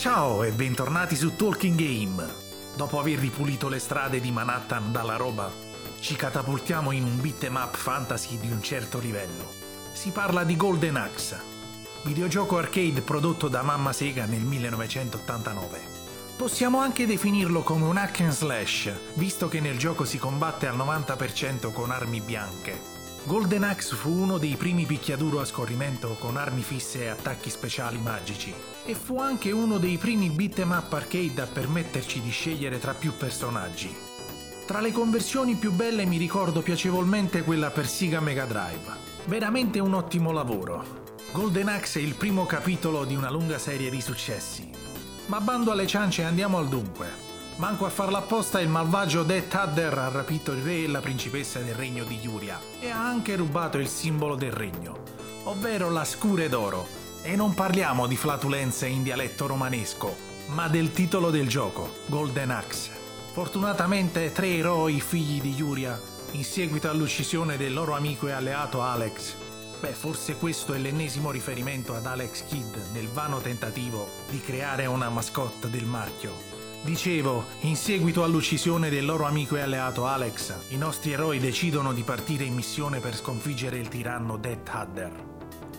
Ciao e bentornati su Talking Game. Dopo aver ripulito le strade di Manhattan dalla roba, ci catapultiamo in un beat'em up fantasy di un certo livello. Si parla di Golden Axe, videogioco arcade prodotto da Mamma Sega nel 1989. Possiamo anche definirlo come un hack and slash, visto che nel gioco si combatte al 90% con armi bianche. Golden Axe fu uno dei primi picchiaduro a scorrimento con armi fisse e attacchi speciali magici, e fu anche uno dei primi beat'em up arcade a permetterci di scegliere tra più personaggi. Tra le conversioni più belle mi ricordo piacevolmente quella per Sega Mega Drive. Veramente un ottimo lavoro. Golden Axe è il primo capitolo di una lunga serie di successi. Ma bando alle ciance e andiamo al dunque. Manco a farla apposta il malvagio Death Adder ha rapito il re e la principessa del regno di Yuria e ha anche rubato il simbolo del regno, ovvero la scure d'oro. E non parliamo di flatulenze in dialetto romanesco, ma del titolo del gioco, Golden Axe. Fortunatamente tre eroi figli di Yuria, in seguito all'uccisione del loro amico e alleato Alex, Beh, forse questo è l'ennesimo riferimento ad Alex Kidd nel vano tentativo di creare una mascotte del marchio Dicevo, in seguito all'uccisione del loro amico e alleato Alex, i nostri eroi decidono di partire in missione per sconfiggere il tiranno Death Hadder.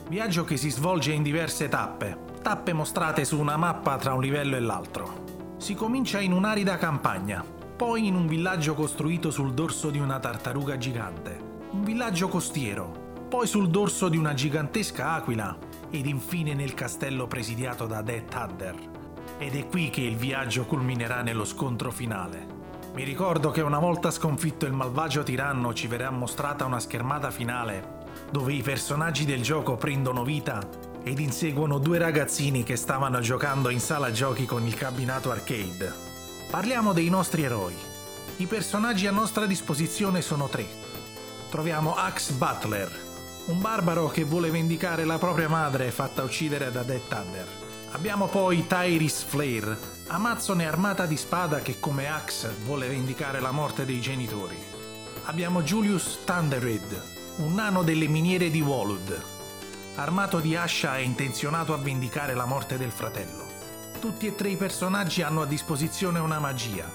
Viaggio che si svolge in diverse tappe, tappe mostrate su una mappa tra un livello e l'altro. Si comincia in un'arida campagna, poi in un villaggio costruito sul dorso di una tartaruga gigante, un villaggio costiero, poi sul dorso di una gigantesca aquila ed infine nel castello presidiato da Death Hadder. Ed è qui che il viaggio culminerà nello scontro finale. Mi ricordo che una volta sconfitto il malvagio tiranno ci verrà mostrata una schermata finale dove i personaggi del gioco prendono vita ed inseguono due ragazzini che stavano giocando in sala giochi con il cabinato arcade. Parliamo dei nostri eroi. I personaggi a nostra disposizione sono tre. Troviamo Axe Butler, un barbaro che vuole vendicare la propria madre fatta uccidere da Death Thunder. Abbiamo poi Tyrese Flare, amazzone armata di spada che come Axe vuole vendicare la morte dei genitori. Abbiamo Julius Thunderhead, un nano delle miniere di Walud, armato di ascia e intenzionato a vendicare la morte del fratello. Tutti e tre i personaggi hanno a disposizione una magia,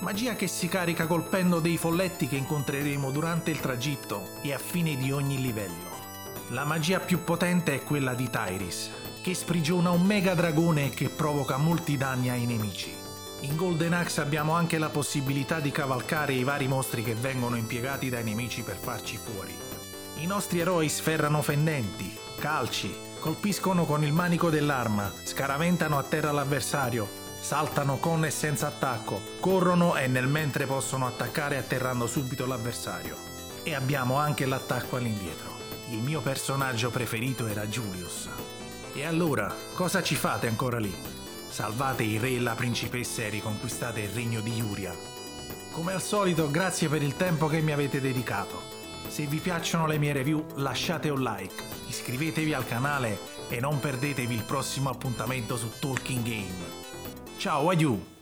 magia che si carica colpendo dei folletti che incontreremo durante il tragitto e a fine di ogni livello. La magia più potente è quella di Tyrese, che sprigiona un mega dragone che provoca molti danni ai nemici. In Golden Axe abbiamo anche la possibilità di cavalcare i vari mostri che vengono impiegati dai nemici per farci fuori. I nostri eroi sferrano fendenti, calci, colpiscono con il manico dell'arma, scaraventano a terra l'avversario, saltano con e senza attacco, corrono e nel mentre possono attaccare atterrando subito l'avversario. E abbiamo anche l'attacco all'indietro. Il mio personaggio preferito era Julius, e allora, cosa ci fate ancora lì? Salvate il re e la principessa e riconquistate il regno di Yuria. Come al solito, grazie per il tempo che mi avete dedicato. Se vi piacciono le mie review, lasciate un like, iscrivetevi al canale e non perdetevi il prossimo appuntamento su Talking Game. Ciao, adieu!